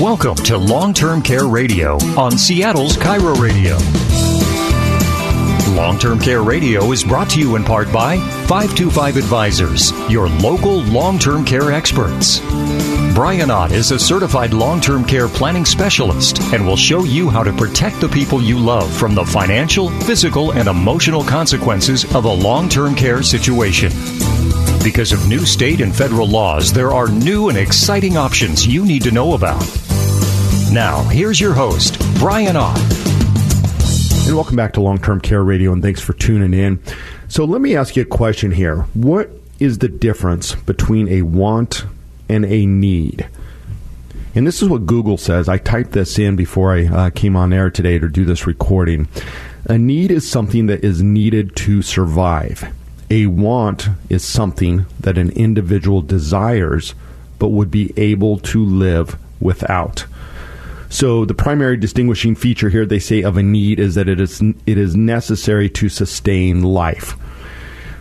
Welcome to Long Term Care Radio on Seattle's KIRO Radio. Long Term Care Radio is brought to you in part by 525 Advisors, your local long term care experts. Brian Ott is a certified long term care planning specialist and will show you how to protect the people you love from the financial, physical, and emotional consequences of a long term care situation. Because of new state and federal laws, there are new and exciting options you need to know about. Now, here's your host, Brian Ott. And welcome back to Long Term Care Radio, and thanks for tuning in. So, let me ask you a question here. What is the difference between a want and a need? And this is what Google says. I typed this in before I uh, came on air today to do this recording. A need is something that is needed to survive. A want is something that an individual desires but would be able to live without. So the primary distinguishing feature here they say of a need is that it is it is necessary to sustain life.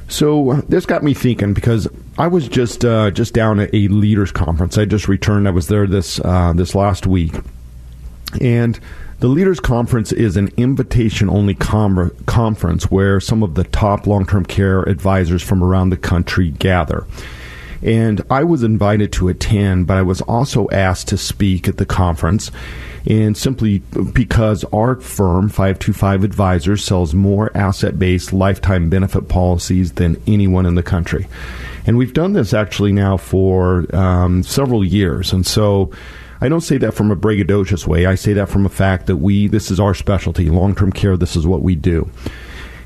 So this got me thinking because I was just uh, just down at a leaders conference. I just returned. I was there this uh, this last week, and the leaders conference is an invitation only com- conference where some of the top long term care advisors from around the country gather. And I was invited to attend, but I was also asked to speak at the conference. And simply because our firm, 525 Advisors, sells more asset based lifetime benefit policies than anyone in the country. And we've done this actually now for um, several years. And so I don't say that from a braggadocious way. I say that from a fact that we, this is our specialty, long term care, this is what we do.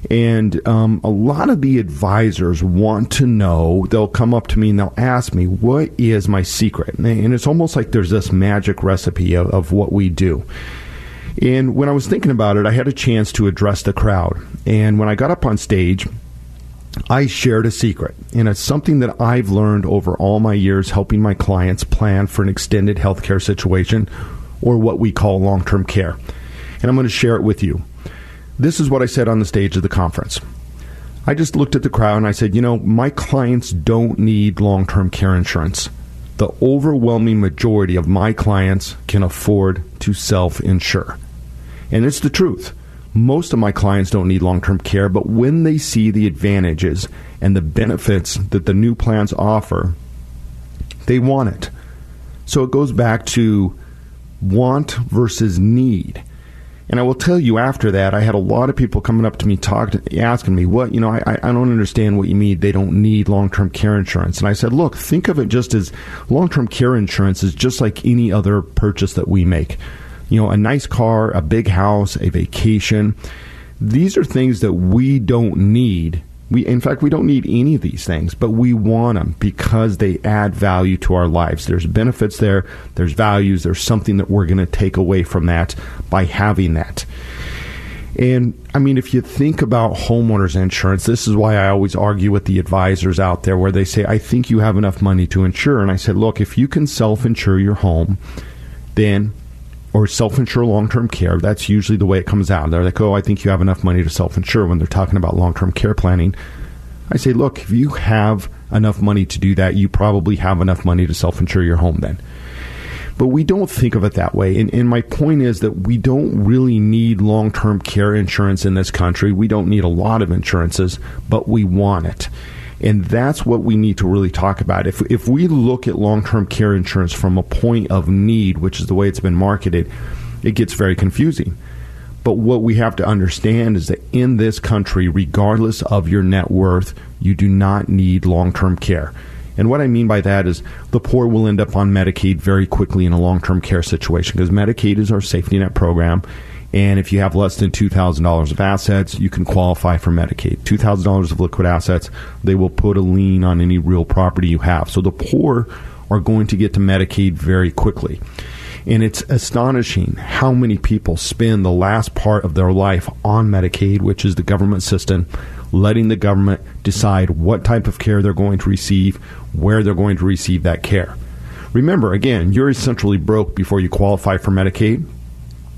And um, a lot of the advisors want to know, they'll come up to me and they'll ask me, what is my secret? And it's almost like there's this magic recipe of, of what we do. And when I was thinking about it, I had a chance to address the crowd. And when I got up on stage, I shared a secret, and it's something that I've learned over all my years helping my clients plan for an extended healthcare situation or what we call long term care. And I'm going to share it with you. This is what I said on the stage of the conference. I just looked at the crowd and I said, you know, my clients don't need long term care insurance. The overwhelming majority of my clients can afford to self insure. And it's the truth. Most of my clients don't need long term care, but when they see the advantages and the benefits that the new plans offer, they want it. So it goes back to want versus need. And I will tell you after that, I had a lot of people coming up to me talking, asking me, what, you know, I, I don't understand what you mean. They don't need long term care insurance. And I said, look, think of it just as long term care insurance is just like any other purchase that we make. You know, a nice car, a big house, a vacation. These are things that we don't need we, in fact, we don't need any of these things, but we want them because they add value to our lives. There's benefits there, there's values, there's something that we're going to take away from that by having that. And I mean, if you think about homeowners insurance, this is why I always argue with the advisors out there where they say, I think you have enough money to insure. And I said, look, if you can self insure your home, then or self insure long term care. That's usually the way it comes out. They're like, oh, I think you have enough money to self insure when they're talking about long term care planning. I say, look, if you have enough money to do that, you probably have enough money to self insure your home then. But we don't think of it that way. And, and my point is that we don't really need long term care insurance in this country. We don't need a lot of insurances, but we want it. And that's what we need to really talk about. If, if we look at long term care insurance from a point of need, which is the way it's been marketed, it gets very confusing. But what we have to understand is that in this country, regardless of your net worth, you do not need long term care. And what I mean by that is the poor will end up on Medicaid very quickly in a long term care situation because Medicaid is our safety net program. And if you have less than $2,000 of assets, you can qualify for Medicaid. $2,000 of liquid assets, they will put a lien on any real property you have. So the poor are going to get to Medicaid very quickly. And it's astonishing how many people spend the last part of their life on Medicaid, which is the government system, letting the government decide what type of care they're going to receive, where they're going to receive that care. Remember, again, you're essentially broke before you qualify for Medicaid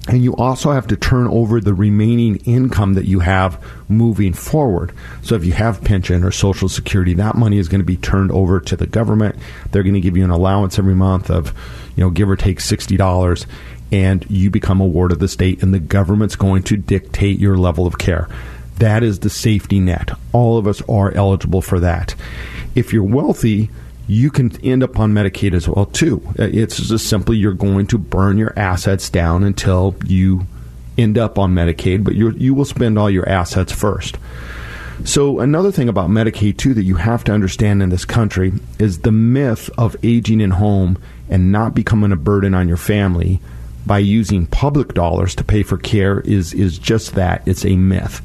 and you also have to turn over the remaining income that you have moving forward. So if you have pension or social security, that money is going to be turned over to the government. They're going to give you an allowance every month of, you know, give or take $60 and you become a ward of the state and the government's going to dictate your level of care. That is the safety net. All of us are eligible for that. If you're wealthy, you can end up on Medicaid as well too. Uh, it's just simply you're going to burn your assets down until you end up on Medicaid, but you you will spend all your assets first. So another thing about Medicaid too that you have to understand in this country is the myth of aging in home and not becoming a burden on your family by using public dollars to pay for care is is just that. It's a myth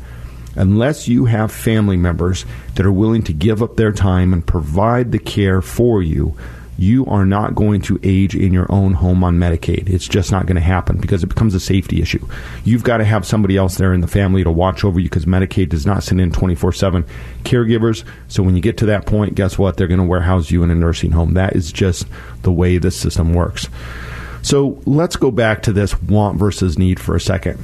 unless you have family members that are willing to give up their time and provide the care for you, you are not going to age in your own home on Medicaid. It's just not going to happen because it becomes a safety issue. You've got to have somebody else there in the family to watch over you because Medicaid does not send in 24 7 caregivers. So when you get to that point, guess what? They're going to warehouse you in a nursing home. That is just the way the system works. So let's go back to this want versus need for a second.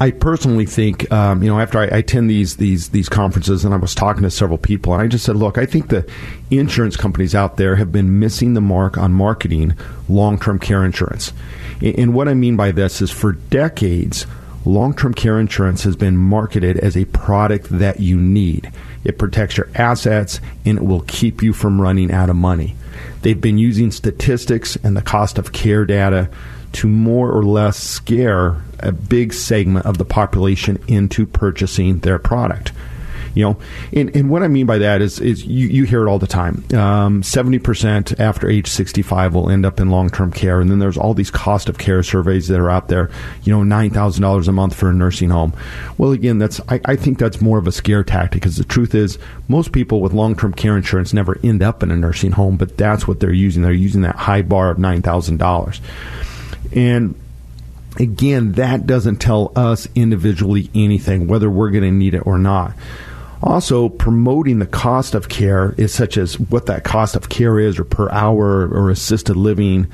I personally think, um, you know, after I, I, attend these these these conferences, and I was talking to several people, and I just said, look, I think the insurance companies out there have been missing the mark on marketing long term care insurance. And, what I mean by this is, for decades, long term care insurance has been marketed as a product that you need. It protects your assets, and it will keep you from running out of money. They've been using statistics and the cost of care data to more or less scare a big segment of the population into purchasing their product. You know, and, and what I mean by that is is you, you hear it all the time. Um, seventy percent after age sixty five will end up in long term care, and then there's all these cost of care surveys that are out there. You know, nine thousand dollars a month for a nursing home. Well, again, that's I, I think that's more of a scare tactic because the truth is most people with long term care insurance never end up in a nursing home, but that's what they're using. They're using that high bar of nine thousand dollars. And again, that doesn't tell us individually anything, whether we're going to need it or not. Also, promoting the cost of care is such as what that cost of care is or per hour or assisted living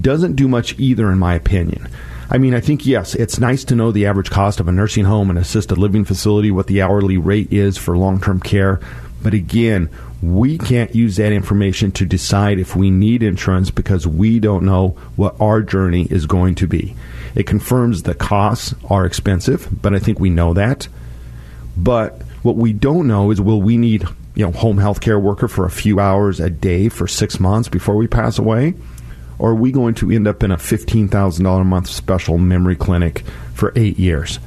doesn't do much either, in my opinion. I mean, I think, yes, it's nice to know the average cost of a nursing home and assisted living facility, what the hourly rate is for long term care. But again, we can't use that information to decide if we need insurance because we don't know what our journey is going to be. It confirms the costs are expensive, but I think we know that. But what we don't know is will we need, you know, home health care worker for a few hours a day for 6 months before we pass away? Or are we going to end up in a $15,000 a month special memory clinic for 8 years?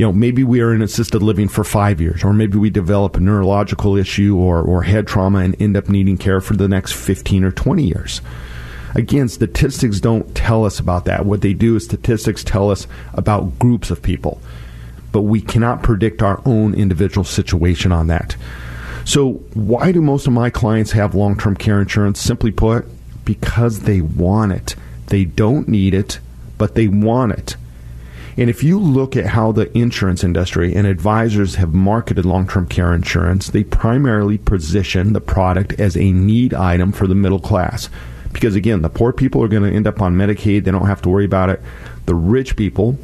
you know, maybe we are in assisted living for five years, or maybe we develop a neurological issue or, or head trauma and end up needing care for the next 15 or 20 years. Again, statistics don't tell us about that. What they do is statistics tell us about groups of people, but we cannot predict our own individual situation on that. So, why do most of my clients have long term care insurance? Simply put, because they want it. They don't need it, but they want it. And if you look at how the insurance industry and advisors have marketed long term care insurance, they primarily position the product as a need item for the middle class. Because again, the poor people are going to end up on Medicaid, they don't have to worry about it. The rich people,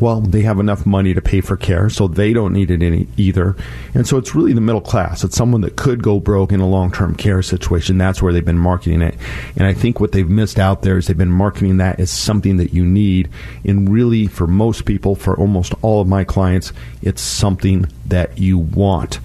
well, they have enough money to pay for care, so they don't need it any either. And so it's really the middle class. It's someone that could go broke in a long term care situation. That's where they've been marketing it. And I think what they've missed out there is they've been marketing that as something that you need. And really, for most people, for almost all of my clients, it's something that you want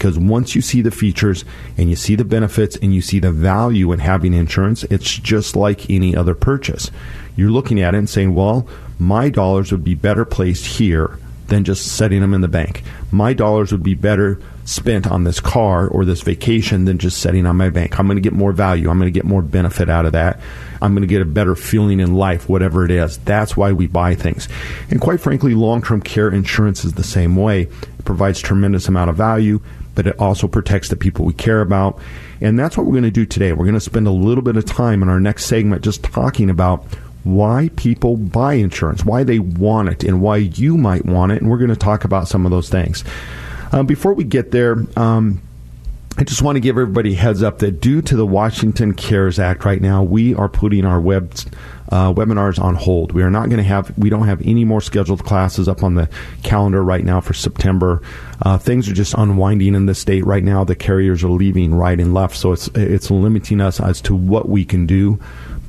because once you see the features and you see the benefits and you see the value in having insurance, it's just like any other purchase. You're looking at it and saying, well, my dollars would be better placed here than just setting them in the bank. My dollars would be better spent on this car or this vacation than just setting on my bank. I'm going to get more value. I'm going to get more benefit out of that. I'm going to get a better feeling in life, whatever it is. That's why we buy things. And quite frankly, long-term care insurance is the same way. It provides tremendous amount of value, but it also protects the people we care about. And that's what we're going to do today. We're going to spend a little bit of time in our next segment just talking about why people buy insurance, why they want it, and why you might want it. And we're going to talk about some of those things. Um, before we get there, um, I just want to give everybody heads up that due to the Washington CARES Act right now, we are putting our web uh, webinars on hold. We are not going to have, we don't have any more scheduled classes up on the calendar right now for September. Uh, things are just unwinding in the state right now. The carriers are leaving right and left, so it's it's limiting us as to what we can do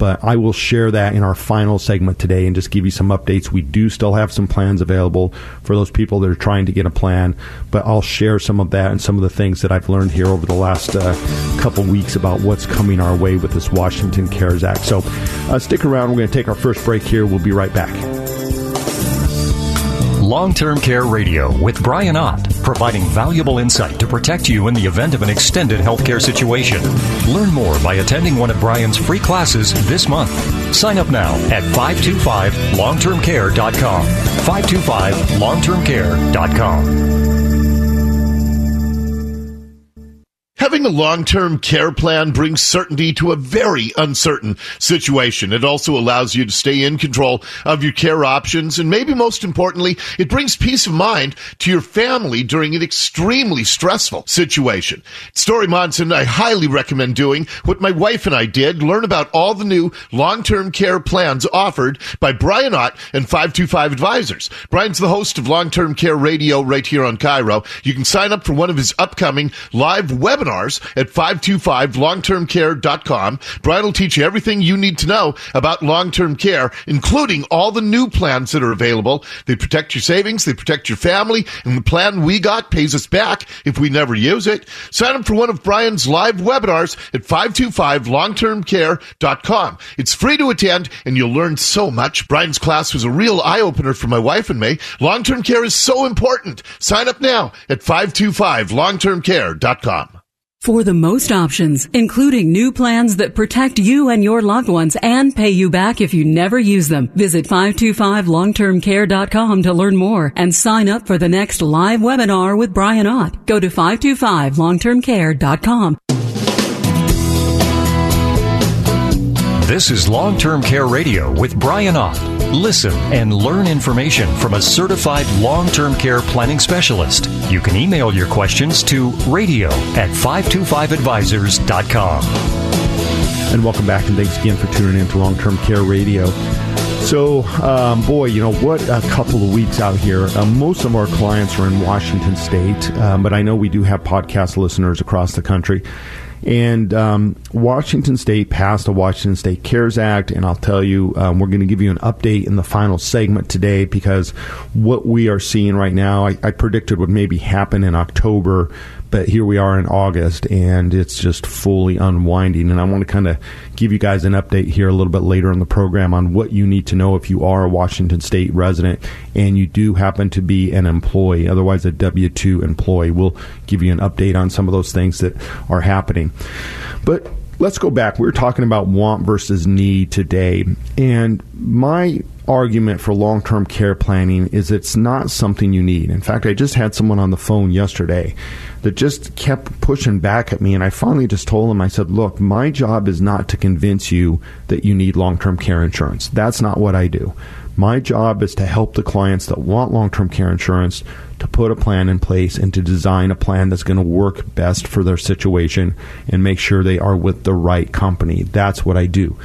but I will share that in our final segment today and just give you some updates. We do still have some plans available for those people that are trying to get a plan, but I'll share some of that and some of the things that I've learned here over the last uh, couple weeks about what's coming our way with this Washington CARES Act. So uh, stick around. We're going to take our first break here. We'll be right back. Long Term Care Radio with Brian Ott, providing valuable insight to protect you in the event of an extended healthcare situation. Learn more by attending one of Brian's free classes this month. Sign up now at 525longtermcare.com. 525longtermcare.com. Having a long-term care plan brings certainty to a very uncertain situation. It also allows you to stay in control of your care options. And maybe most importantly, it brings peace of mind to your family during an extremely stressful situation. Dori Monson, I highly recommend doing what my wife and I did. Learn about all the new long-term care plans offered by Brian Ott and 525 Advisors. Brian's the host of Long-Term Care Radio right here on KIRO. You can sign up for one of his upcoming live webinars at 525longtermcare.com. Brian will teach you everything you need to know about long-term care, including all the new plans that are available. They protect your savings, they protect your family, and the plan we got pays us back if we never use it. Sign up for one of Brian's live webinars at 525longtermcare.com. It's free to attend and you'll learn so much. Brian's class was a real eye-opener for my wife and me. Long-term care is so important. Sign up now at 525longtermcare.com. For the most options, including new plans that protect you and your loved ones and pay you back if you never use them, visit 525longtermcare.com to learn more and sign up for the next live webinar with Brian Ott. Go to 525longtermcare.com. This is Long Term Care Radio with Brian Ott. Listen and learn information from a certified long term care planning specialist. You can email your questions to radio at 525advisors.com. And welcome back, and thanks again for tuning in to Long Term Care Radio. So, um, boy, you know, what a couple of weeks out here. Uh, most of our clients are in Washington State, um, but I know we do have podcast listeners across the country. And um, Washington State passed the Washington State CARES Act, and I'll tell you, um, we're going to give you an update in the final segment today because what we are seeing right now, I, I predicted would maybe happen in October, but here we are in August, and it's just fully unwinding. And I want to kind of give you guys an update here a little bit later in the program on what you need to know if you are a Washington State resident and you do happen to be an employee, otherwise a W 2 employee. We'll give you an update on some of those things that are happening. But let's go back. We are talking about want versus need today. And my argument for long term care planning is it's not something you need. In fact, I just had someone on the phone yesterday that just kept pushing back at me. And I finally just told him, I said, look, my job is not to convince you that you need long term care insurance. That's not what I do. My job is to help the clients that want long term care insurance to put a plan in place and to design a plan that's going to work best for their situation and make sure they are with the right company. That's what I do.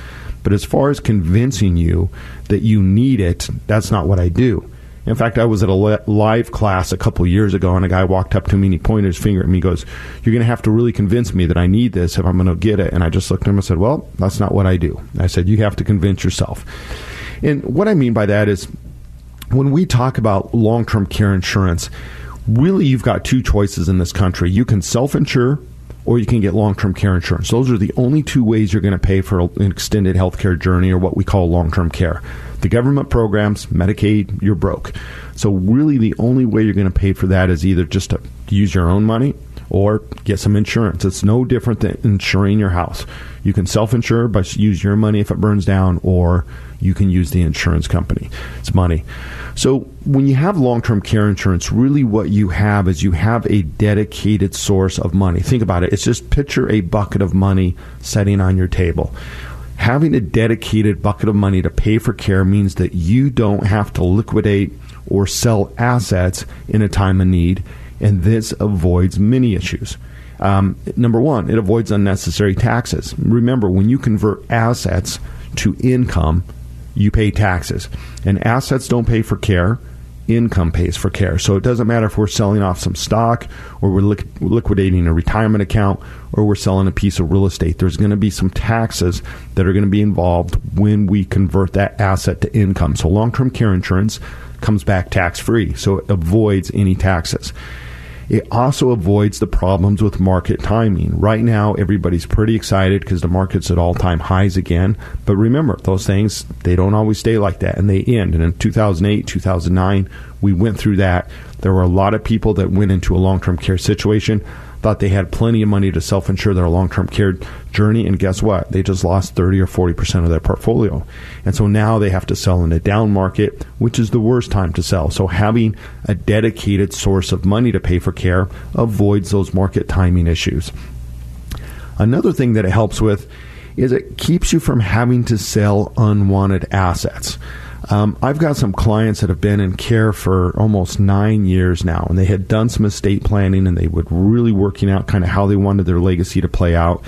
But as far as convincing you that you need it, that's not what I do. In fact, I was at a live class a couple years ago, and a guy walked up to me and he pointed his finger at me. He goes, "You're going to have to really convince me that I need this if I'm going to get it." And I just looked at him and said, "Well, that's not what I do." I said, "You have to convince yourself." And what I mean by that is, when we talk about long-term care insurance, really you've got two choices in this country. You can self-insure or you can get long term care insurance. Those are the only two ways you're going to pay for an extended healthcare journey or what we call long term care. The government programs, Medicaid, you're broke. So, really, the only way you're going to pay for that is either just to use your own money or get some insurance. It's no different than insuring your house. You can self insure by use your money if it burns down, or you can use the insurance company. It's money. So when you have long term care insurance, really what you have is you have a dedicated source of money. Think about it. It's just picture a bucket of money sitting on your table. Having a dedicated bucket of money to pay for care means that you don't have to liquidate or sell assets in a time of need, and this avoids many issues. Um, number one, it avoids unnecessary taxes. Remember, when you convert assets to income, you pay taxes. And assets don't pay for care, income pays for care. So it doesn't matter if we're selling off some stock or we're liquidating a retirement account or we're selling a piece of real estate. There's going to be some taxes that are going to be involved when we convert that asset to income. So long term care insurance comes back tax free. So it avoids any taxes. It also avoids the problems with market timing. Right now, everybody's pretty excited because the market's at all time highs again. But remember, those things, they don't always stay like that and they end. And in 2008, 2009, we went through that. There were a lot of people that went into a long term care situation thought they had plenty of money to self insure their long term care journey, and guess what? They just lost 30 or 40% of their portfolio. And so now they have to sell in a down market, which is the worst time to sell. So having a dedicated source of money to pay for care avoids those market timing issues. Another thing that it helps with is it keeps you from having to sell unwanted assets. Um, I've got some clients that have been in care for almost nine years now, and they had done some estate planning and they were really working out kind of how they wanted their legacy to play out.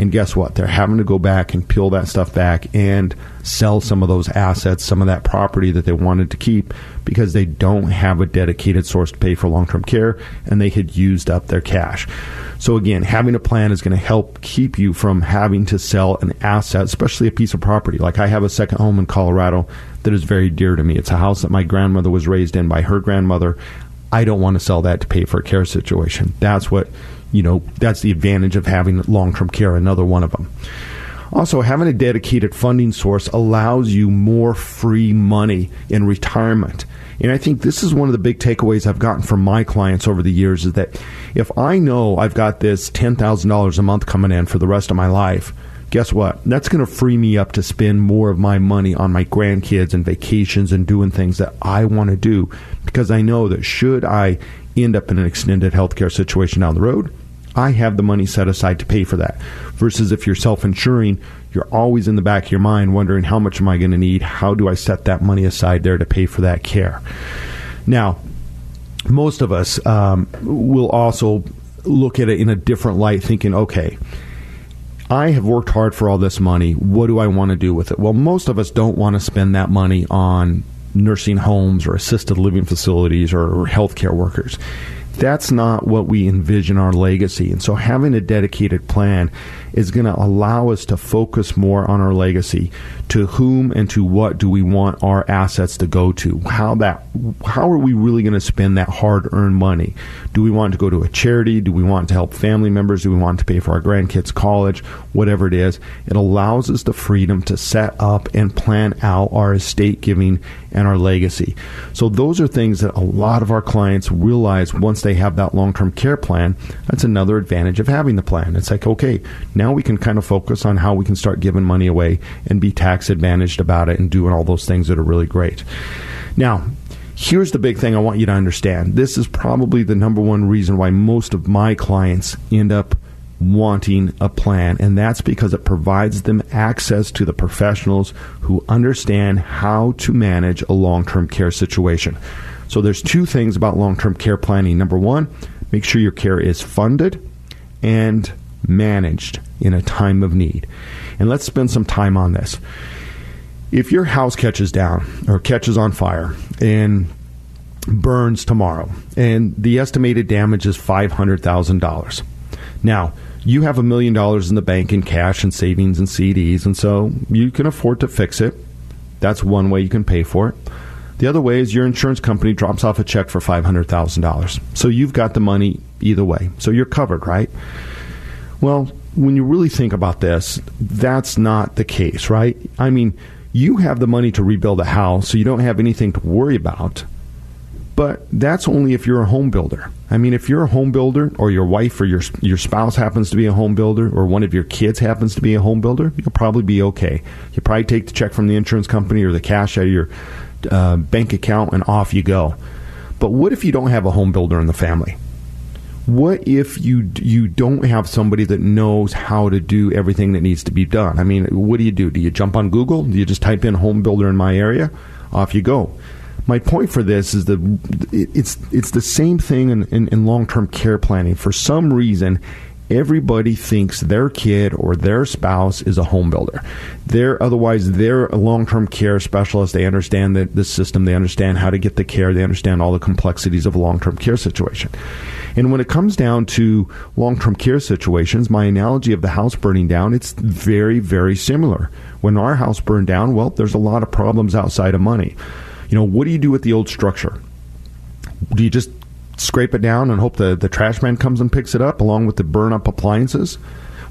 And guess what? They're having to go back and peel that stuff back and sell some of those assets, some of that property that they wanted to keep because they don't have a dedicated source to pay for long term care and they had used up their cash. So, again, having a plan is going to help keep you from having to sell an asset, especially a piece of property. Like I have a second home in Colorado that is very dear to me. It's a house that my grandmother was raised in by her grandmother. I don't want to sell that to pay for a care situation. That's what, you know, that's the advantage of having long term care, another one of them. Also, having a dedicated funding source allows you more free money in retirement. And I think this is one of the big takeaways I've gotten from my clients over the years is that if I know I've got this $10,000 a month coming in for the rest of my life, guess what? That's going to free me up to spend more of my money on my grandkids and vacations and doing things that I want to do because I know that should I end up in an extended healthcare situation down the road, I have the money set aside to pay for that. Versus if you're self insuring, you're always in the back of your mind wondering how much am I going to need? How do I set that money aside there to pay for that care? Now, most of us um, will also look at it in a different light, thinking, okay, I have worked hard for all this money. What do I want to do with it? Well, most of us don't want to spend that money on nursing homes or assisted living facilities or healthcare workers. That's not what we envision our legacy. And so having a dedicated plan is going to allow us to focus more on our legacy. To whom and to what do we want our assets to go to? How that how are we really going to spend that hard-earned money? Do we want to go to a charity? Do we want to help family members? Do we want to pay for our grandkids' college? Whatever it is, it allows us the freedom to set up and plan out our estate giving and our legacy. So those are things that a lot of our clients realize once they have that long-term care plan. That's another advantage of having the plan. It's like, okay, now we can kind of focus on how we can start giving money away and be tax advantaged about it and doing all those things that are really great. Now, here's the big thing I want you to understand. This is probably the number one reason why most of my clients end up wanting a plan, and that's because it provides them access to the professionals who understand how to manage a long term care situation. So, there's two things about long term care planning. Number one, make sure your care is funded and managed in a time of need. And let's spend some time on this. If your house catches down or catches on fire and burns tomorrow, and the estimated damage is $500,000. Now, you have a million dollars in the bank in cash and savings and CDs, and so you can afford to fix it. That's one way you can pay for it. The other way is your insurance company drops off a check for $500,000. So you've got the money either way. So you're covered, right? Well, when you really think about this, that's not the case, right? I mean, you have the money to rebuild a house, so you don't have anything to worry about. But that's only if you're a home builder. I mean, if you're a home builder, or your wife or your your spouse happens to be a home builder, or one of your kids happens to be a home builder, you'll probably be okay. You probably take the check from the insurance company or the cash out of your uh, bank account, and off you go. But what if you don't have a home builder in the family? What if you you don't have somebody that knows how to do everything that needs to be done? I mean, what do you do? Do you jump on Google? Do you just type in home builder in my area? Off you go. My point for this is that it's it's the same thing in, in, in long term care planning. For some reason, everybody thinks their kid or their spouse is a home builder. They're otherwise they're a long-term care specialist. They understand the, the system. They understand how to get the care. They understand all the complexities of a long-term care situation. And when it comes down to long-term care situations, my analogy of the house burning down, it's very, very similar. When our house burned down, well, there's a lot of problems outside of money. You know, what do you do with the old structure? Do you just scrape it down and hope the, the trash man comes and picks it up along with the burn up appliances?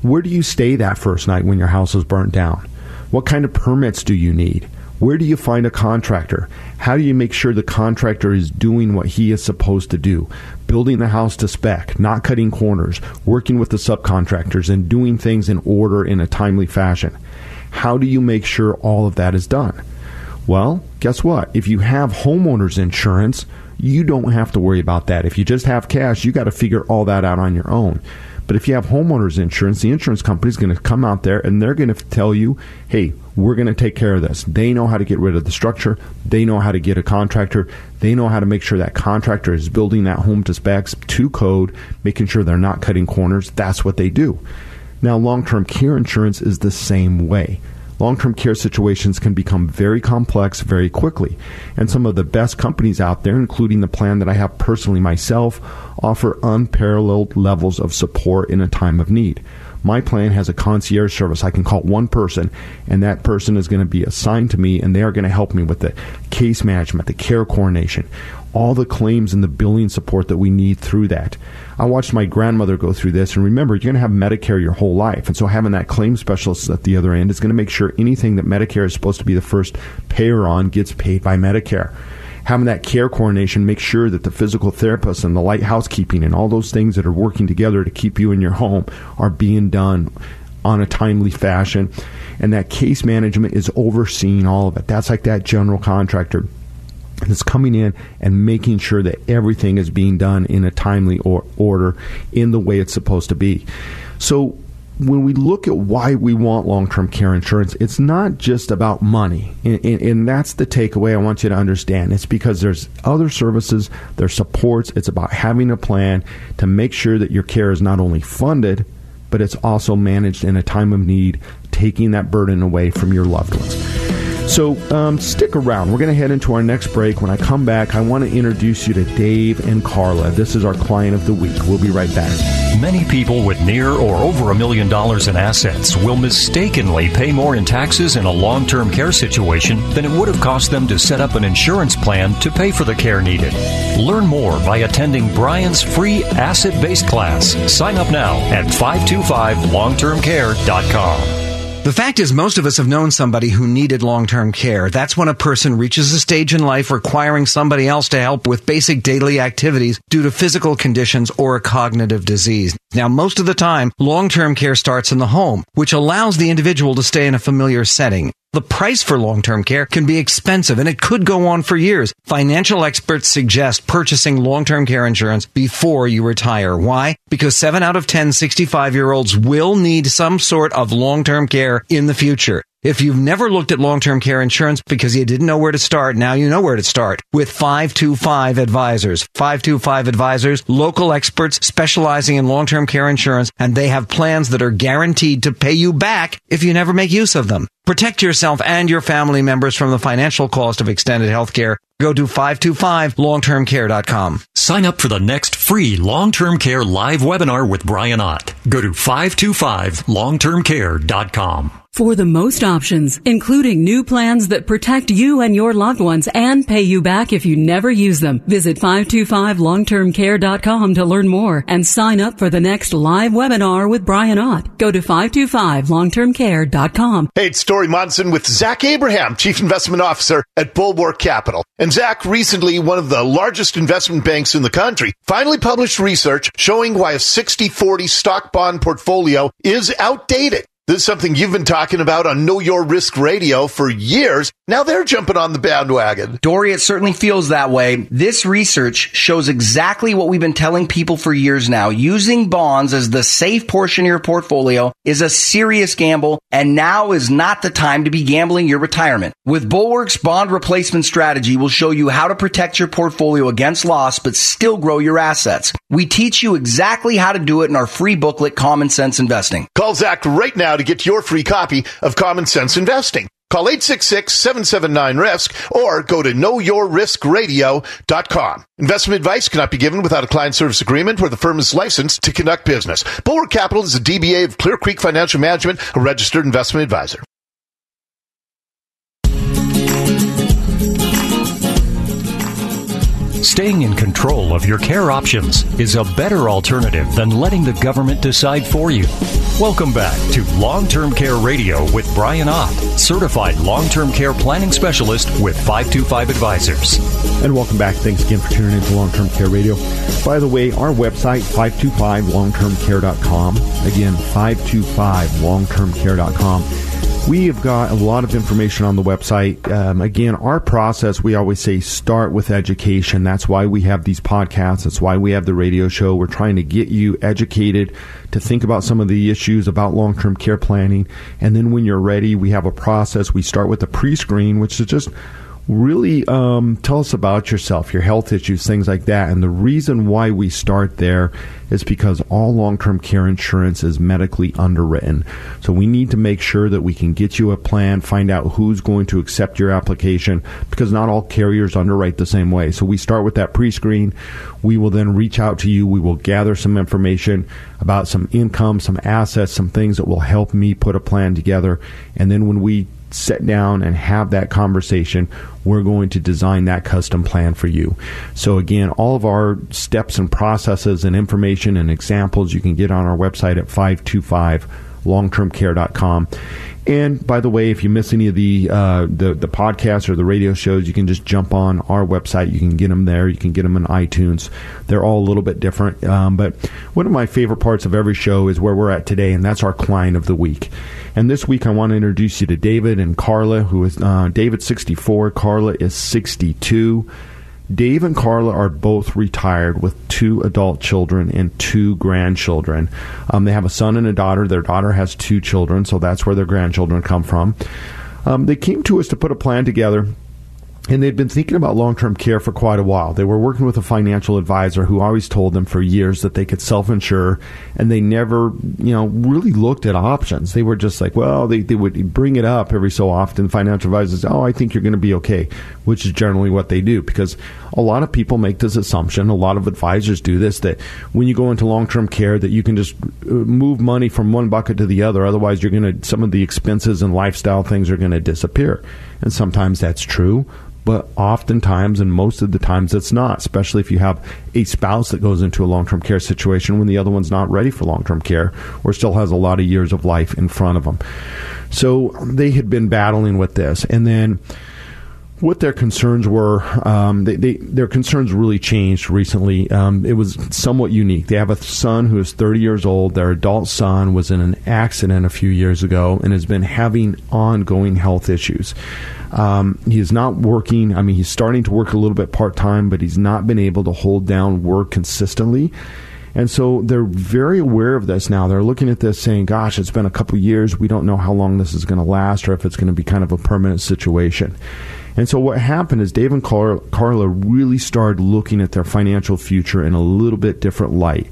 Where do you stay that first night when your house is burnt down? What kind of permits do you need? Where do you find a contractor? How do you make sure the contractor is doing what he is supposed to do? Building the house to spec, not cutting corners, working with the subcontractors, and doing things in order in a timely fashion. How do you make sure all of that is done? Well, guess what? If you have homeowners insurance, you don't have to worry about that. If you just have cash, you got to figure all that out on your own. But if you have homeowners insurance, the insurance company is going to come out there and they're going to tell you, hey, we're going to take care of this. They know how to get rid of the structure. They know how to get a contractor. They know how to make sure that contractor is building that home to specs, to code, making sure they're not cutting corners. That's what they do. Now, long term care insurance is the same way long term care situations can become very complex very quickly. And some of the best companies out there, including the plan that I have personally myself, offer unparalleled levels of support in a time of need. My plan has a concierge service. I can call one person, and that person is going to be assigned to me, and they are going to help me with the case management, the care coordination, all the claims and the billing support that we need through that. I watched my grandmother go through this, and remember, you're going to have Medicare your whole life, and so having that claim specialist at the other end is going to make sure anything that Medicare is supposed to be the first payer on gets paid by Medicare. Having that care coordination, make sure that the physical therapist and the light housekeeping and all those things that are working together to keep you in your home are being done on a timely fashion, and that case management is overseeing all of it. That's like that general contractor that's coming in and making sure that everything is being done in a timely or order in the way it's supposed to be. So when we look at why we want long-term care insurance, it's not just about money, and, and, and, that's the takeaway I want you to understand. It's because there's other services, there's supports. It's about having a plan to make sure that your care is not only funded, but it's also managed in a time of need, taking that burden away from your loved ones. So um, stick around. We're going to head into our next break. When I come back, I want to introduce you to Dave and Carla. This is our client of the week. We'll be right back. Many people with near or over a million dollars in assets will mistakenly pay more in taxes in a long term care situation than it would have cost them to set up an insurance plan to pay for the care needed. Learn more by attending Brian's free asset based class. Sign up now at 525longtermcare.com. The fact is, most of us have known somebody who needed long-term care. That's when a person reaches a stage in life requiring somebody else to help with basic daily activities due to physical conditions or a cognitive disease. Now, most of the time, long-term care starts in the home, which allows the individual to stay in a familiar setting. The price for long-term care can be expensive and it could go on for years. Financial experts suggest purchasing long-term care insurance before you retire. Why? Because 7 out of 10 65-year-olds will need some sort of long-term care in the future. If you've never looked at long-term care insurance because you didn't know where to start, now you know where to start with 525 Advisors. 525 Advisors, local experts specializing in long-term care insurance, and they have plans that are guaranteed to pay you back if you never make use of them. Protect yourself and your family members from the financial cost of extended health care. Go to 525longtermcare.com. Sign up for the next free long-term care live webinar with Brian Ott. Go to 525longtermcare.com. For the most options, including new plans that protect you and your loved ones and pay you back if you never use them, visit 525longtermcare.com to learn more and sign up for the next live webinar with Brian Ott. Go to 525longtermcare.com. Hey, it's Dori Monson with Zach Abraham, Chief Investment Officer at Bulwark Capital. And Zach, recently, one of the largest investment banks in the country, finally published research showing why a 60-40 stock bond portfolio is outdated. This is something you've been talking about on Know Your Risk Radio for years. Now they're jumping on the bandwagon. Dori, it certainly feels that way. This research shows exactly what we've been telling people for years now. Using bonds as the safe portion of your portfolio is a serious gamble, and now is not the time to be gambling your retirement. With Bulwark's bond replacement strategy, we'll show you how to protect your portfolio against loss, but still grow your assets. We teach you exactly how to do it in our free booklet, Common Sense Investing. Call Zach right now to get your free copy of Common Sense Investing. Call 866-779-RISK or go to knowyourriskradio.com. Investment advice cannot be given without a client service agreement where the firm is licensed to conduct business. Bulwark Capital is a DBA of Clear Creek Financial Management, a registered investment advisor. Staying in control of your care options is a better alternative than letting the government decide for you. Welcome back to Long Term Care Radio with Brian Ott, certified long term care planning specialist with 525 Advisors. And welcome back. Thanks again for tuning in to Long Term Care Radio. By the way, our website, 525longtermcare.com. Again, 525longtermcare.com we have got a lot of information on the website. Um, again, our process, we always say start with education. That's why we have these podcasts. That's why we have the radio show. We're trying to get you educated to think about some of the issues about long term care planning. And then when you're ready, we have a process. We start with a pre screen, which is just really um, tell us about yourself, your health issues, things like that. And the reason why we start there is because all long term care insurance is medically underwritten. So we need to make sure that we can get you a plan, find out who's going to accept your application, because not all carriers underwrite the same way. So we start with that pre screen. We will then reach out to you. We will gather some information about some income, some assets, some things that will help me put a plan together. And then when we sit down and have that conversation, we're going to design that custom plan for you. So, again, all of our steps and processes and information and examples you can get on our website at 525longtermcare.com. And by the way, if you miss any of the, uh, the the podcasts or the radio shows, you can just jump on our website. You can get them there. You can get them in iTunes. They're all a little bit different. Um, but one of my favorite parts of every show is where we're at today, and that's our client of the week. And this week, I want to introduce you to David and Carla, who is uh, David 64, Carla is 62. Dave and Carla are both retired with two adult children and two grandchildren. Um, they have a son and a daughter. Their daughter has two children, so that's where their grandchildren come from. Um, they came to us to put a plan together and they'd been thinking about long term care for quite a while. They were working with a financial advisor who always told them for years that they could self insure, and they never, you know, really looked at options. They were just like, well, they, they would bring it up every so often. Financial advisors, oh, I think you're going to be okay, which is generally what they do because a lot of people make this assumption. A lot of advisors do this that when you go into long term care, that you can just uh, move money from one bucket to the other. Otherwise, you're going to, some of the expenses and lifestyle things are going to disappear. And sometimes that's true but oftentimes and most of the times it's not, especially if you have a spouse that goes into a long term care situation when the other one's not ready for long term care or still has a lot of years of life in front of them. So they had been battling with this. And then what their concerns were. Um, they, they, their concerns really changed recently. Um, it was somewhat unique. They have a son who is 30 years old. Their adult son was in an accident a few years ago and has been having ongoing health issues. Um, he is not working. I mean, he's starting to work a little bit part time, but he's not been able to hold down work consistently. And so they're very aware of this now. They're looking at this saying, gosh, it's been a couple years. We don't know how long this is going to last or if it's going to be kind of a permanent situation. And so what happened is Dave and Carla really started looking at their financial future in a little bit different light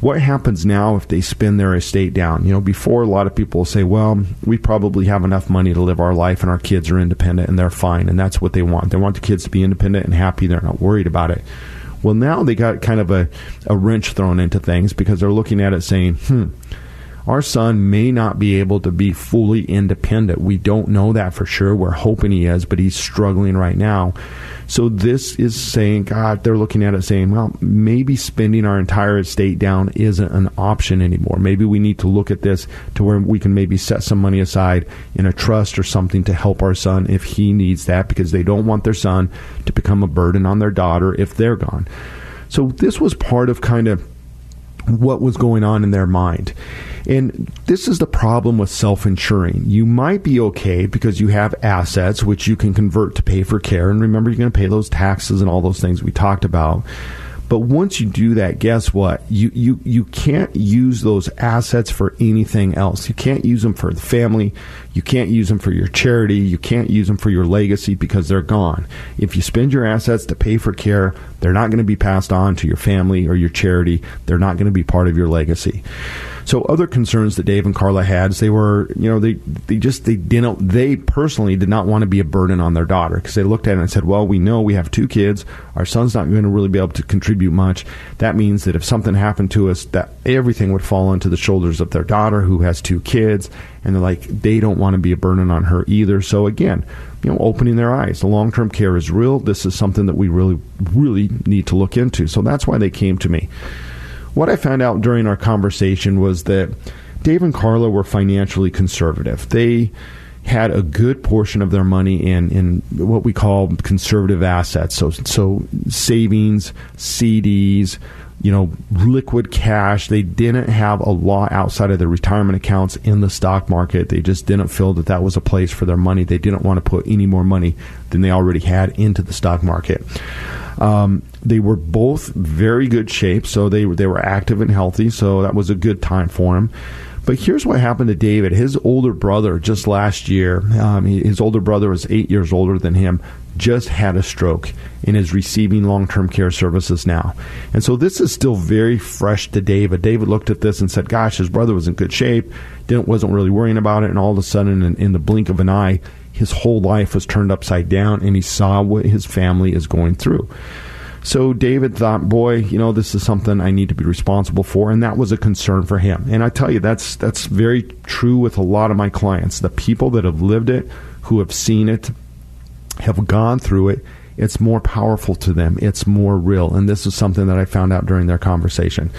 what happens now if they spin their estate down? You know, before a lot of people say, well, we probably have enough money to live our life and our kids are independent and they're fine. And that's what they want. They want the kids to be independent and happy. They're not worried about it. Well, now they got kind of a, a wrench thrown into things because they're looking at it saying, hmm, our son may not be able to be fully independent. We don't know that for sure. We're hoping he is, but he's struggling right now. So this is saying, God, they're looking at it saying, well, maybe spending our entire estate down isn't an option anymore. Maybe we need to look at this to where we can maybe set some money aside in a trust or something to help our son if he needs that because they don't want their son to become a burden on their daughter if they're gone. So this was part of kind of what was going on in their mind. And this is the problem with self insuring. You might be okay because you have assets which you can convert to pay for care. And remember, you're going to pay those taxes and all those things we talked about. But once you do that, guess what? You, you, you can't use those assets for anything else. You can't use them for the family. You can't use them for your charity. You can't use them for your legacy because they're gone. If you spend your assets to pay for care, they're not going to be passed on to your family or your charity. They're not going to be part of your legacy. So other concerns that Dave and Carla had is they were, you know, they they just they didn't they personally did not want to be a burden on their daughter because they looked at it and said, well, we know we have two kids. Our son's not going to really be able to contribute much. That means that if something happened to us, that everything would fall onto the shoulders of their daughter who has two kids, and they're like they don't want to be a burden on her either. So again, you know, opening their eyes. The long term care is real. This is something that we really, really need to look into. So that's why they came to me. What I found out during our conversation was that Dave and Carla were financially conservative. They had a good portion of their money in, in what we call conservative assets. So, so savings, CDs, you know, liquid cash. They didn't have a lot outside of their retirement accounts in the stock market. They just didn't feel that that was a place for their money. They didn't want to put any more money than they already had into the stock market. Um, they were both very good shape, so they they were active and healthy. So that was a good time for them. But here's what happened to David. His older brother, just last year, um, his older brother was eight years older than him, just had a stroke and is receiving long term care services now. And so this is still very fresh to David. David looked at this and said, Gosh, his brother was in good shape, didn't, wasn't really worrying about it. And all of a sudden, in, in the blink of an eye, his whole life was turned upside down and he saw what his family is going through. So David thought, boy, you know, this is something I need to be responsible for, and that was a concern for him. And I tell you, that's that's very true with a lot of my clients. The people that have lived it, who have seen it, have gone through it. It's more powerful to them. It's more real. And this is something that I found out during their conversation.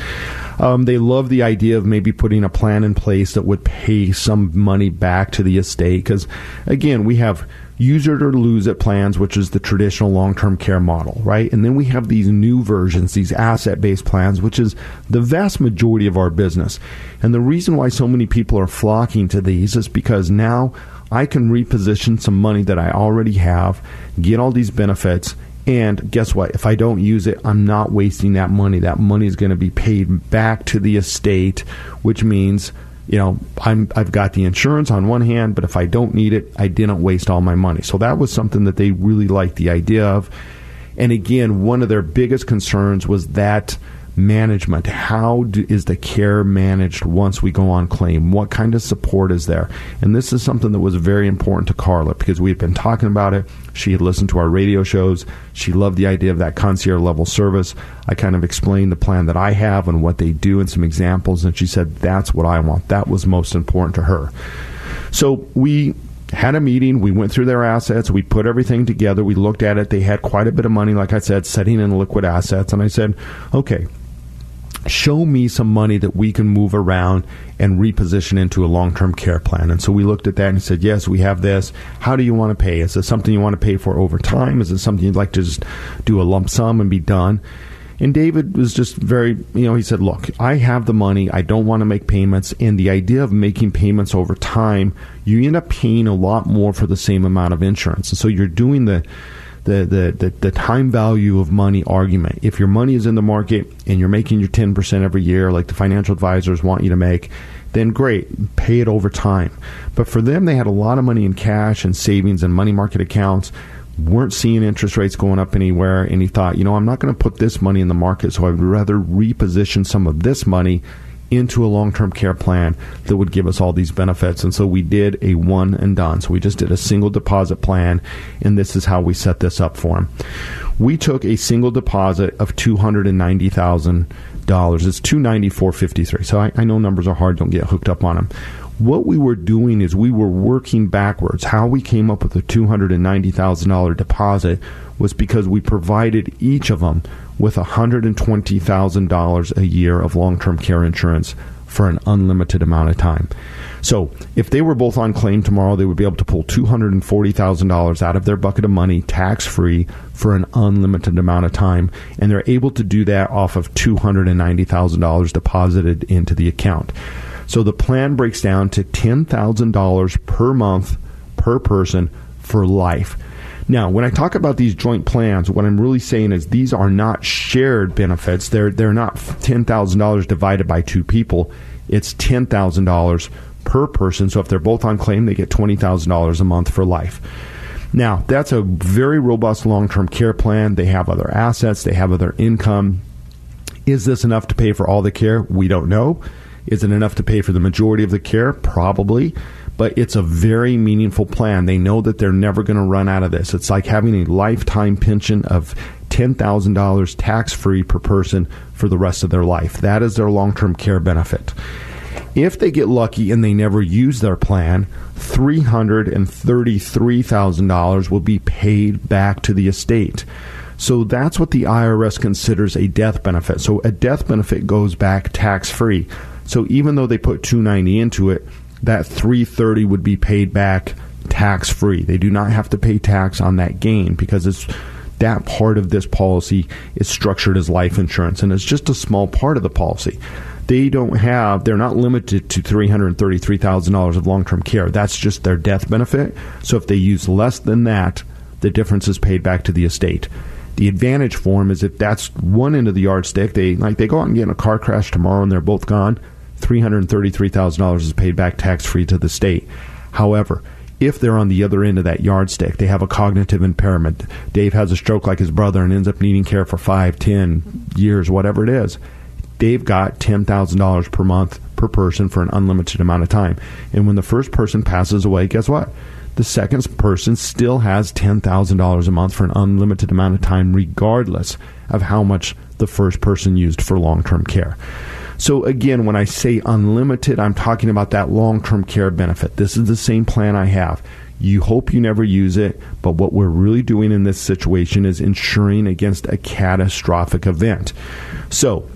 Um, they love the idea of maybe putting a plan in place that would pay some money back to the estate. Because, again, we have use it or lose it plans, which is the traditional long term care model, right? And then we have these new versions, these asset based plans, which is the vast majority of our business. And the reason why so many people are flocking to these is because now I can reposition some money that I already have, get all these benefits, and guess what? If I don't use it, I'm not wasting that money. That money is going to be paid back to the estate, which means you know, I'm I've got the insurance on one hand, but if I don't need it, I didn't waste all my money. So that was something that they really liked the idea of. And again, one of their biggest concerns was that management. How do, is the care managed once we go on claim? What kind of support is there? And this is something that was very important to Carla because we had been talking about it. She had listened to our radio shows. She loved the idea of that concierge level service. I kind of explained the plan that I have and what they do and some examples. And she said, that's what I want. That was most important to her. So we had a meeting. We went through their assets. We put everything together. We looked at it. They had quite a bit of money, like I said, setting in liquid assets. And I said, okay, show me some money that we can move around and reposition into a long term care plan. And so we looked at that and said, yes, we have this. How do you want to pay? Is it something you want to pay for over time? Is it something you'd like to just do a lump sum and be done? And David was just very, you know, he said, look, I have the money. I don't want to make payments. And the idea of making payments over time, you end up paying a lot more for the same amount of insurance. And so you're doing the, the, the, the, the, time value of money argument. If your money is in the market and you're making your 10% every year, like the financial advisors want you to make, then great, pay it over time. But for them, they had a lot of money in cash and savings and money market accounts, weren't seeing interest rates going up anywhere, and he thought, you know, I'm not going to put this money in the market, so I'd rather reposition some of this money into a long term care plan that would give us all these benefits. And so we did a one and done. So we just did a single deposit plan, and this is how we set this up for him. We took a single deposit of two hundred and ninety thousand dollars. It's two ninety four fifty three. So I, I know numbers are hard. Don't get hooked up on them. What we were doing is we were working backwards. How we came up with thousand dollar deposit was because we provided each of them with $120,000 a year of long term care insurance for an unlimited amount of time. So if they were both on claim tomorrow, they would be able to pull $240,000 out of their bucket of money tax free for an unlimited amount of time. And they're able to do that off of $290,000 deposited into the account. So the plan breaks down to $10,000 per month per person for life. Now, when I talk about these joint plans, what I'm really saying is these are not shared benefits. They're they're not ten thousand dollars divided by two people. It's ten thousand dollars per person. So if they're both on claim, they get twenty thousand dollars a month for life. Now, that's a very robust long term care plan. They have other assets, they have other income. Is this enough to pay for all the care? We don't know. Is it enough to pay for the majority of the care? Probably but it's a very meaningful plan. They know that they're never going to run out of this. It's like having a lifetime pension of $10,000 tax free per person for the rest of their life. That is their long term care benefit. If they get lucky and they never use their plan, $333,000 will be paid back to the estate. So that's what the IRS considers a death benefit. So a death benefit goes back tax free. So even though they put 290 into it, that 330 would be paid back tax free. They do not have to pay tax on that gain because it's that part of this policy is structured as life insurance and it's just a small part of the policy. They don't have they're not limited to $333,000 of long-term care. That's just their death benefit. So if they use less than that, the difference is paid back to the estate. The advantage for them is if that's one end of the yardstick, they like they go out and get in a car crash tomorrow and they're both gone $333,000 is paid back tax free to the state. However, if they're on the other end of that yardstick, they have a cognitive impairment. Dave has a stroke like his brother and ends up needing care for five, ten years, whatever it is. They've got $10,000 per month per person for an unlimited amount of time. And when the first person passes away, guess what? The second person still has $10,000 a month for an unlimited amount of time, regardless of how much the first person used for long term care. So again, when I say unlimited, I'm talking about that long-term care benefit. This is the same plan I have. You hope you never use it, but what we're really doing in this situation is insuring against a catastrophic event. So,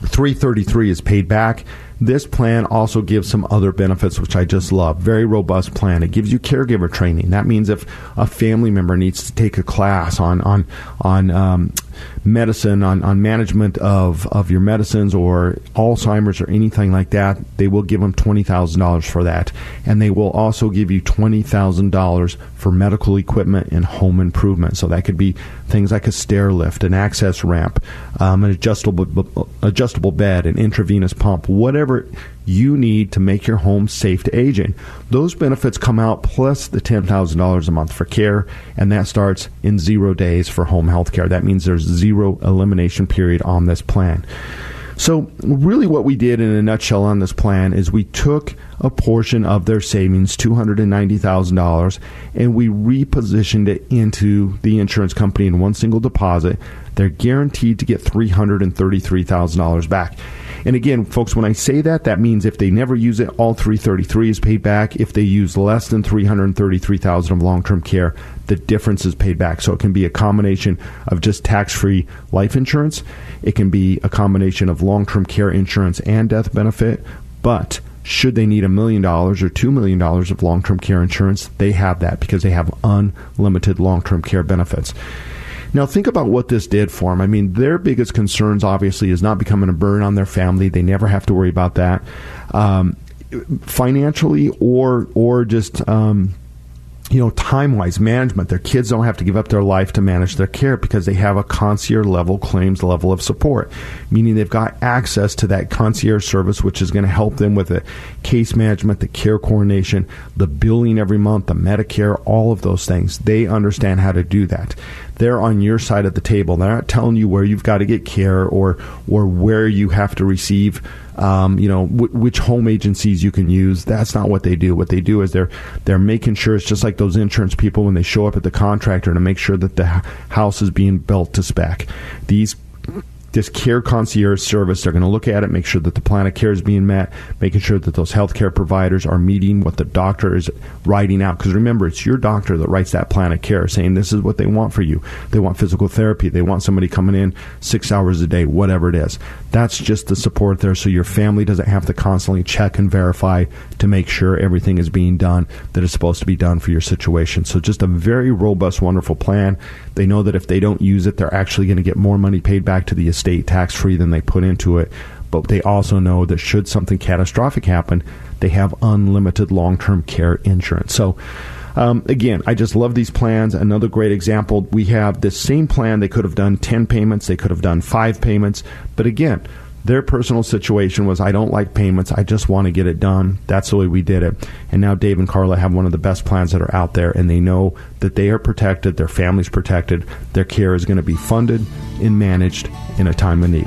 333 is paid back. This plan also gives some other benefits, which I just love. Very robust plan. It gives you caregiver training. That means if a family member needs to take a class on on on um, medicine, on, on management of, of your medicines or Alzheimer's or anything like that, they will give them $20,000 for that. And they will also give you $20,000 for medical equipment and home improvement. So that could be things like a stair lift, an access ramp, um, an adjustable, adjustable bed, an intravenous pump, whatever you need to make your home safe to aging. Those benefits come out plus the $10,000 a month for care, and that starts in zero days for home health care. That means there's zero elimination period on this plan. So, really, what we did in a nutshell on this plan is we took a portion of their savings, $290,000, and we repositioned it into the insurance company in one single deposit. They're guaranteed to get $333,000 back. And again, folks, when I say that, that means if they never use it, all 333 is paid back. If they use less than 333,000 of long-term care, the difference is paid back. So it can be a combination of just tax-free life insurance. It can be a combination of long-term care insurance and death benefit. But should they need a million dollars or two million dollars of long-term care insurance, they have that because they have unlimited long-term care benefits. Now, think about what this did for them. I mean, their biggest concerns, obviously, is not becoming a burden on their family. They never have to worry about that um, financially or or just. Um, you know, time wise management. Their kids don't have to give up their life to manage their care because they have a concierge level claims level of support, meaning they've got access to that concierge service, which is going to help them with the case management, the care coordination, the billing every month, the Medicare, all of those things. They understand how to do that they're on your side of the table. They're not telling you where you've got to get care or or where you have to receive, um, you know, w- which home agencies you can use. That's not what they do. What they do is they're they're making sure it's just like those insurance people when they show up at the contractor to make sure that the house is being built to spec. These this care concierge service. They're going to look at it, make sure that the plan of care is being met, making sure that those healthcare providers are meeting what the doctor is writing out. Because remember, it's your doctor that writes that plan of care, saying this is what they want for you. They want physical therapy. They want somebody coming in six hours a day, whatever it is. That's just the support there, so your family doesn't have to constantly check and verify to make sure everything is being done that is supposed to be done for your situation. So just a very robust, wonderful plan. They know that if they don't use it, they're actually going to get more money paid back to the estate tax free than they put into it. But they also know that should something catastrophic happen, they have unlimited long term care insurance. So, um, again, I just love these plans. Another great example we have this same plan. They could have done 10 payments, they could have done five payments. But again, their personal situation was I don't like payments. I just want to get it done. That's the way we did it. And now Dave and Carla have one of the best plans that are out there, and they know that they are protected, their family's protected, their care is going to be funded and managed in a time of need.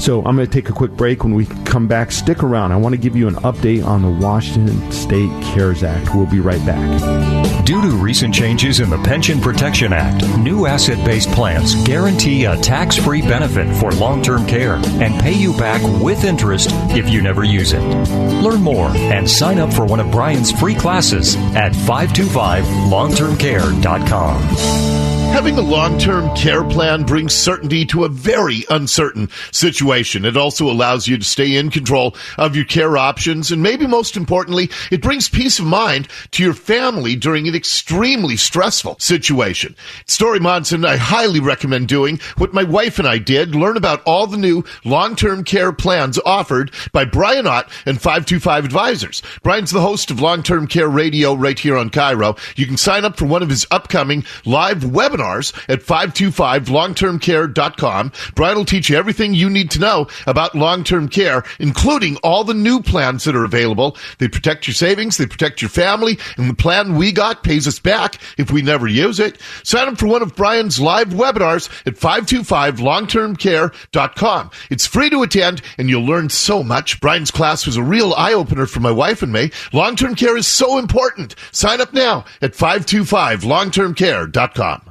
So I'm going to take a quick break. When we come back, stick around. I want to give you an update on the Washington State CARES Act. We'll be right back. Due to recent changes in the Pension Protection Act, new asset based plans guarantee a tax free benefit for long term care and pay you back with interest if you never use it. Learn more and sign up for one of Brian's free classes at 525longtermcare.com. Having a long term care plan brings certainty to a very uncertain situation. It also allows you to stay in control of your care options. And maybe most importantly, it brings peace of mind to your family during an extremely stressful situation. Dori Monson, I highly recommend doing what my wife and I did. Learn about all the new long term care plans offered by Brian Ott and 525 Advisors. Brian's the host of Long Term Care Radio right here on KIRO. You can sign up for one of his upcoming live webinars at 525longtermcare.com. Brian will teach you everything you need to know about long-term care, including all the new plans that are available. They protect your savings, they protect your family, and the plan we got pays us back if we never use it. Sign up for one of Brian's live webinars at 525longtermcare.com. It's free to attend and you'll learn so much. Brian's class was a real eye-opener for my wife and me. Long-term care is so important. Sign up now at 525longtermcare.com.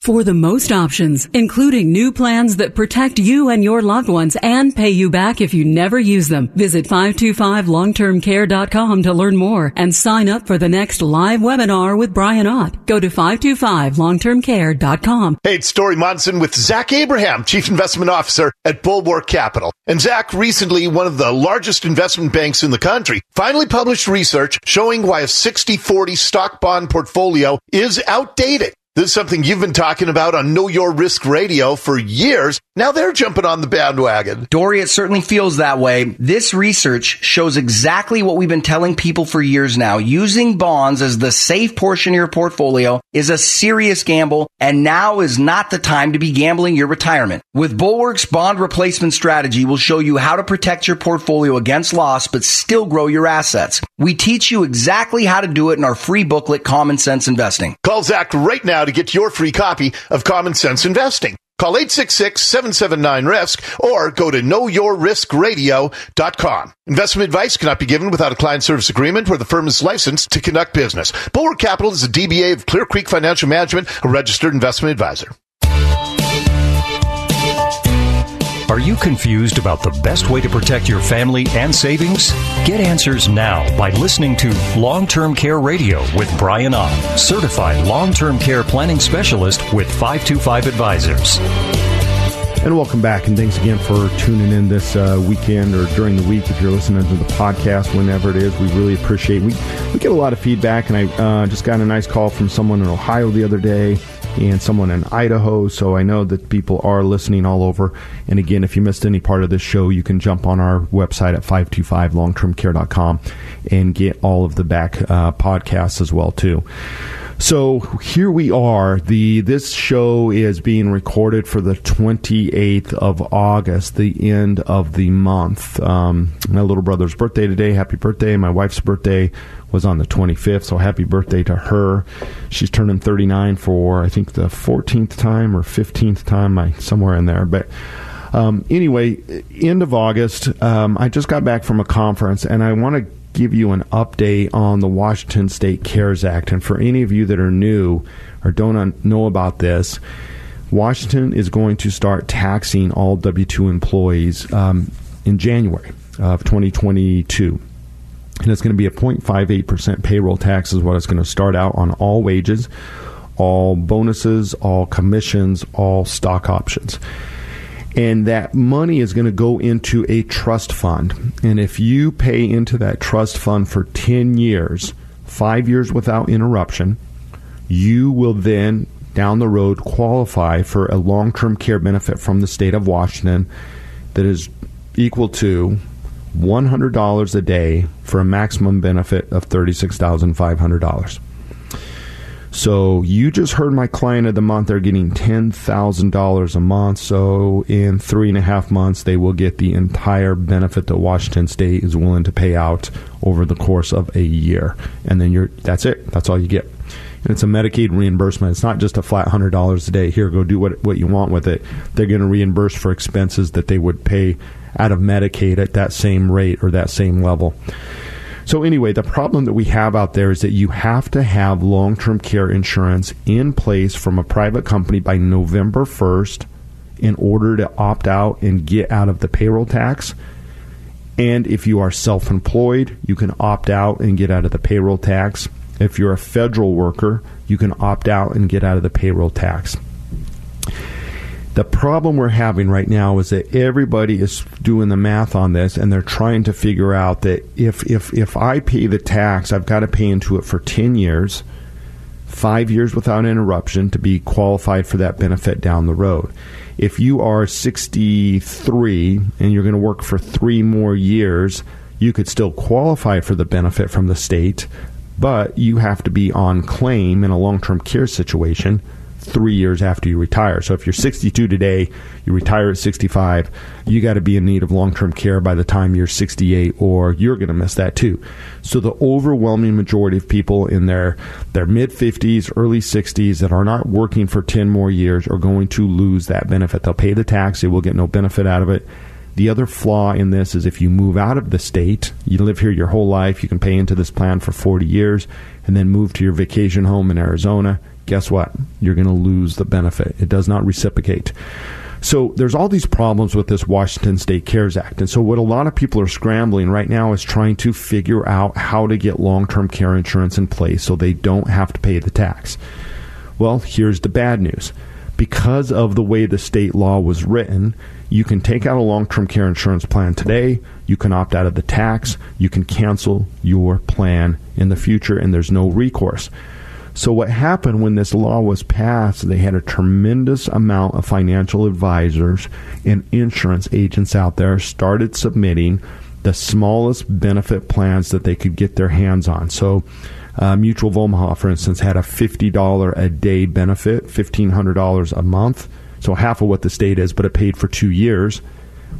For the most options, including new plans that protect you and your loved ones and pay you back if you never use them, visit 525longtermcare.com to learn more and sign up for the next live webinar with Brian Ott. Go to 525longtermcare.com. Hey, it's Dori Monson with Zach Abraham, Chief Investment Officer at Bulwark Capital. And Zach, recently, one of the largest investment banks in the country, finally published research showing why a 60-40 stock bond portfolio is outdated. This is something you've been talking about on Know Your Risk Radio for years. Now they're jumping on the bandwagon. Dori, it certainly feels that way. This research shows exactly what we've been telling people for years now. Using bonds as the safe portion of your portfolio is a serious gamble, and now is not the time to be gambling your retirement. With Bulwark's bond replacement strategy, we'll show you how to protect your portfolio against loss, but still grow your assets. We teach you exactly how to do it in our free booklet, Common Sense Investing. Call Zach right now to get your free copy of Common Sense Investing. Call 866-779-RISK or go to knowyourriskradio.com. Investment advice cannot be given without a client service agreement where the firm is licensed to conduct business. Bulwark Capital is a DBA of Clear Creek Financial Management, a registered investment advisor. Are you confused about the best way to protect your family and savings? Get answers now by listening to Long Term Care Radio with Brian Ott, certified long term care planning specialist with 525 Advisors. And welcome back, and thanks again for tuning in this uh, weekend or during the week if you're listening to the podcast, whenever it is. We really appreciate. We we get a lot of feedback, and I uh, just got a nice call from someone in Ohio the other day and someone in Idaho. So I know that people are listening all over. And again, if you missed any part of this show, you can jump on our website at 525longtermcare.com and get all of the back uh, podcasts as well too. So here we are. The this show is being recorded for the 28th of August, the end of the month. Um, my little brother's birthday today. Happy birthday! My wife's birthday was on the 25th, so happy birthday to her. She's turning 39 for I think the 14th time or 15th time, I somewhere in there, but. Um, anyway, end of August, um, I just got back from a conference, and I want to give you an update on the Washington State CARES Act. And for any of you that are new or don't know about this, Washington is going to start taxing all W 2 employees um, in January of 2022. And it's going to be a 0.58% payroll tax, is what it's going to start out on all wages, all bonuses, all commissions, all stock options. And that money is going to go into a trust fund. And if you pay into that trust fund for 10 years, five years without interruption, you will then down the road qualify for a long term care benefit from the state of Washington that is equal to $100 a day for a maximum benefit of $36,500. So you just heard my client of the month. They're getting $10,000 a month. So in three and a half months, they will get the entire benefit that Washington State is willing to pay out over the course of a year. And then you're, that's it. That's all you get and it's a Medicaid reimbursement. It's not just a flat hundred dollars a day. Here, go do what what you want with it. They're going to reimburse for expenses that they would pay out of Medicaid at that same rate or that same level. So anyway, the problem that we have out there is that you have to have long-term care insurance in place from a private company by November 1st in order to opt out and get out of the payroll tax. And if you are self-employed, you can opt out and get out of the payroll tax. If you're a federal worker, you can opt out and get out of the payroll tax. The problem we're having right now is that everybody is doing the math on this and they're trying to figure out that if if if I pay the tax, I've got to pay into it for 10 years, 5 years without interruption to be qualified for that benefit down the road. If you are 63 and you're going to work for 3 more years, you could still qualify for the benefit from the state, but you have to be on claim in a long term care situation three years after you retire. So if you're 62 today, you retire at 65, you got to be in need of long term care by the time you're 68, or you're going to miss that too. So the overwhelming majority of people in their their mid 50s, early 60s that are not working for 10 more years are going to lose that benefit. They'll pay the tax, they will get no benefit out of it. The other flaw in this is if you move out of the state, you live here your whole life, you can pay into this plan for 40 years, and then move to your vacation home in Arizona. Guess what? You're going to lose the benefit. It does not reciprocate. So there's all these problems with this Washington State CARES Act. And so what a lot of people are scrambling right now is trying to figure out how to get long-term care insurance in place so they don't have to pay the tax. Well, here's the bad news. Because of the way the state law was written, you can take out a long term care insurance plan today. You can opt out of the tax. You can cancel your plan in the future, and there's no recourse. So, what happened when this law was passed, they had a tremendous amount of financial advisors and insurance agents out there started submitting the smallest benefit plans that they could get their hands on. So, uh, Mutual of Omaha, for instance, had a $50 a day benefit, $1,500 a month so half of what the state is, but it paid for two years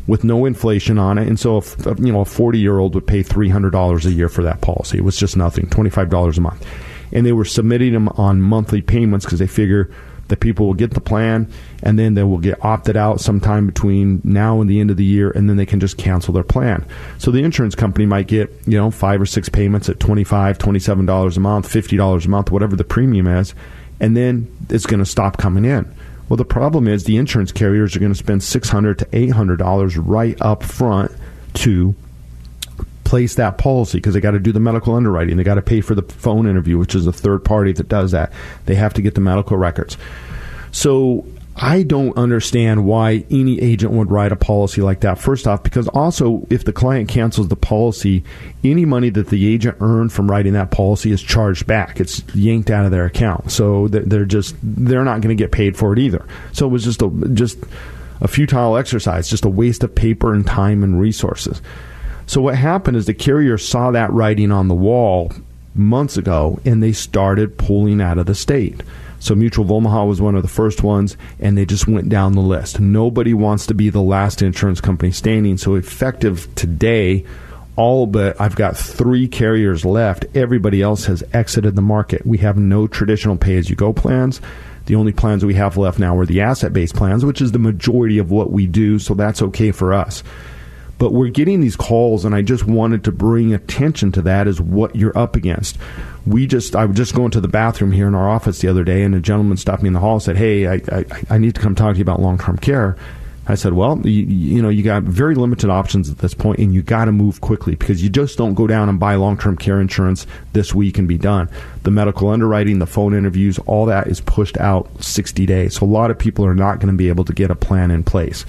with no inflation on it. And so, if, you know, a 40 year old would pay $300 a year for that policy. It was just nothing, $25 a month. And they were submitting them on monthly payments because they figure that people will get the plan and then they will get opted out sometime between now and the end of the year and then they can just cancel their plan. So the insurance company might get, you know, five or six payments at $25, $27 a month, $50 a month, whatever the premium is, and then it's going to stop coming in. Well, the problem is the insurance carriers are going to spend 600 to $800 right up front to place that policy because they got to do the medical underwriting. They got to pay for the phone interview, which is a third party that does that. They have to get the medical records. So I don't understand why any agent would write a policy like that. First off, because also if the client cancels the policy, any money that the agent earned from writing that policy is charged back. It's yanked out of their account. So they're just they're not going to get paid for it either. So it was just a just a futile exercise, just a waste of paper and time and resources. So what happened is the carrier saw that writing on the wall months ago and they started pulling out of the state. So Mutual of Omaha was one of the first ones, and they just went down the list. Nobody wants to be the last insurance company standing. So effective today, all but I've got three carriers left. Everybody else has exited the market. We have no traditional pay as you go plans. The only plans we have left now are the asset based plans, which is the majority of what we do, so that's okay for us. But we're getting these calls, and I just wanted to bring attention to that as what you're up against. We just, I was just going to the bathroom here in our office the other day, and a gentleman stopped me in the hall and said, Hey, I, I, I need to come talk to you about long term care. I said, well, you, you, know, you got very limited options at this point, and you got to move quickly because you just don't go down and buy long term care insurance this week and be done. The medical underwriting, the phone interviews, all that is pushed out 60 days. So a lot of people are not going to be able to get a plan in place.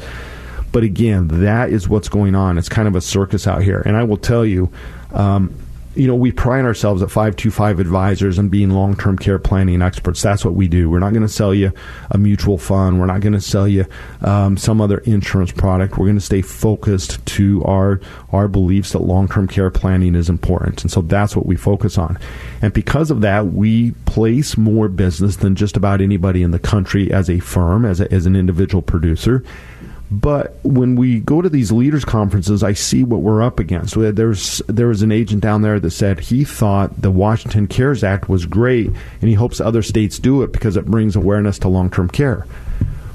But again, that is what's going on. It's kind of a circus out here. And I will tell you, um, you know, we pride ourselves at 525 advisors and being long term care planning experts. That's what we do. We're not going to sell you a mutual fund. We're not going to sell you um, some other insurance product. We're going to stay focused to our, our beliefs that long term care planning is important. And so that's what we focus on. And because of that, we place more business than just about anybody in the country as a firm, as, a, as an individual producer. But when we go to these leaders conferences, I see what we're up against. There's there was an agent down there that said he thought the Washington Cares Act was great, and he hopes other states do it because it brings awareness to long term care.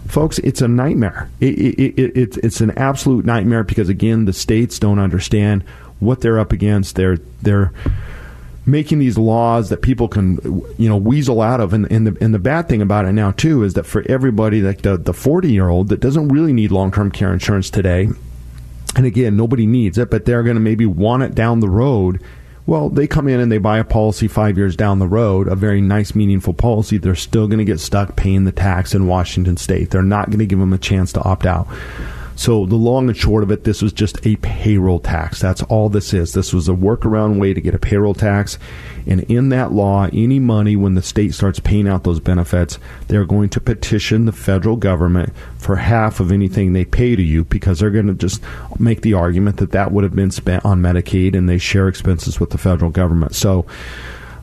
Folks, it's a nightmare. It, it, it, it, it's an absolute nightmare because again, the states don't understand what they're up against. They're they're making these laws that people can you know weasel out of. And, and the and the bad thing about it now too is that for everybody like the the 40 year old that doesn't really need long-term care insurance today and again nobody needs it but they're going to maybe want it down the road well they come in and they buy a policy 5 years down the road a very nice meaningful policy they're still going to get stuck paying the tax in Washington state. They're not going to give them a chance to opt out so the long and short of it, this was just a payroll tax. That's all this is. This was a workaround way to get a payroll tax. And in that law, any money when the state starts paying out those benefits, they're going to petition the federal government for half of anything they pay to you because they're going to just make the argument that that would have been spent on Medicaid and they share expenses with the federal government. So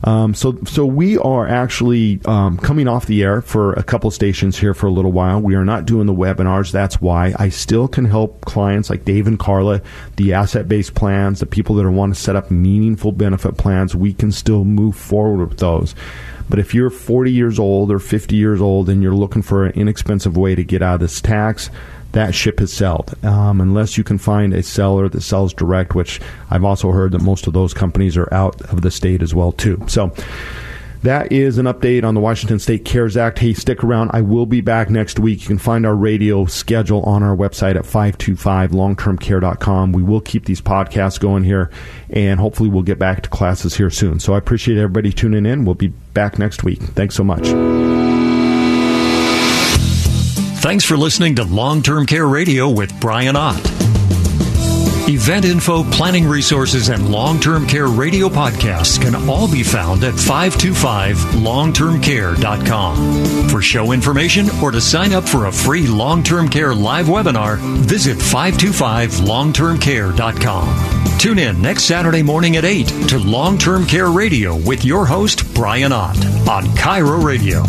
um, so, so we are actually um, coming off the air for a couple stations here for a little while. We are not doing the webinars. That's why I still can help clients like Dave and Carla, the asset-based plans, the people that want to set up meaningful benefit plans. We can still move forward with those. But if you're 40 years old or 50 years old and you're looking for an inexpensive way to get out of this tax, that ship has sailed. Um, unless you can find a seller that sells direct, which I've also heard that most of those companies are out of the state as well too. So that is an update on the Washington State CARES Act. Hey, stick around. I will be back next week. You can find our radio schedule on our website at 525longtermcare.com. We will keep these podcasts going here, and hopefully we'll get back to classes here soon. So I appreciate everybody tuning in. We'll be back next week. Thanks so much. Thanks for listening to Long Term Care Radio with Brian Ott. Event info, planning resources, and long term care radio podcasts can all be found at 525longtermcare.com. For show information or to sign up for a free long term care live webinar, visit 525longtermcare.com. Tune in next Saturday morning at 8 to Long Term Care Radio with your host, Brian Ott, on KIRO Radio.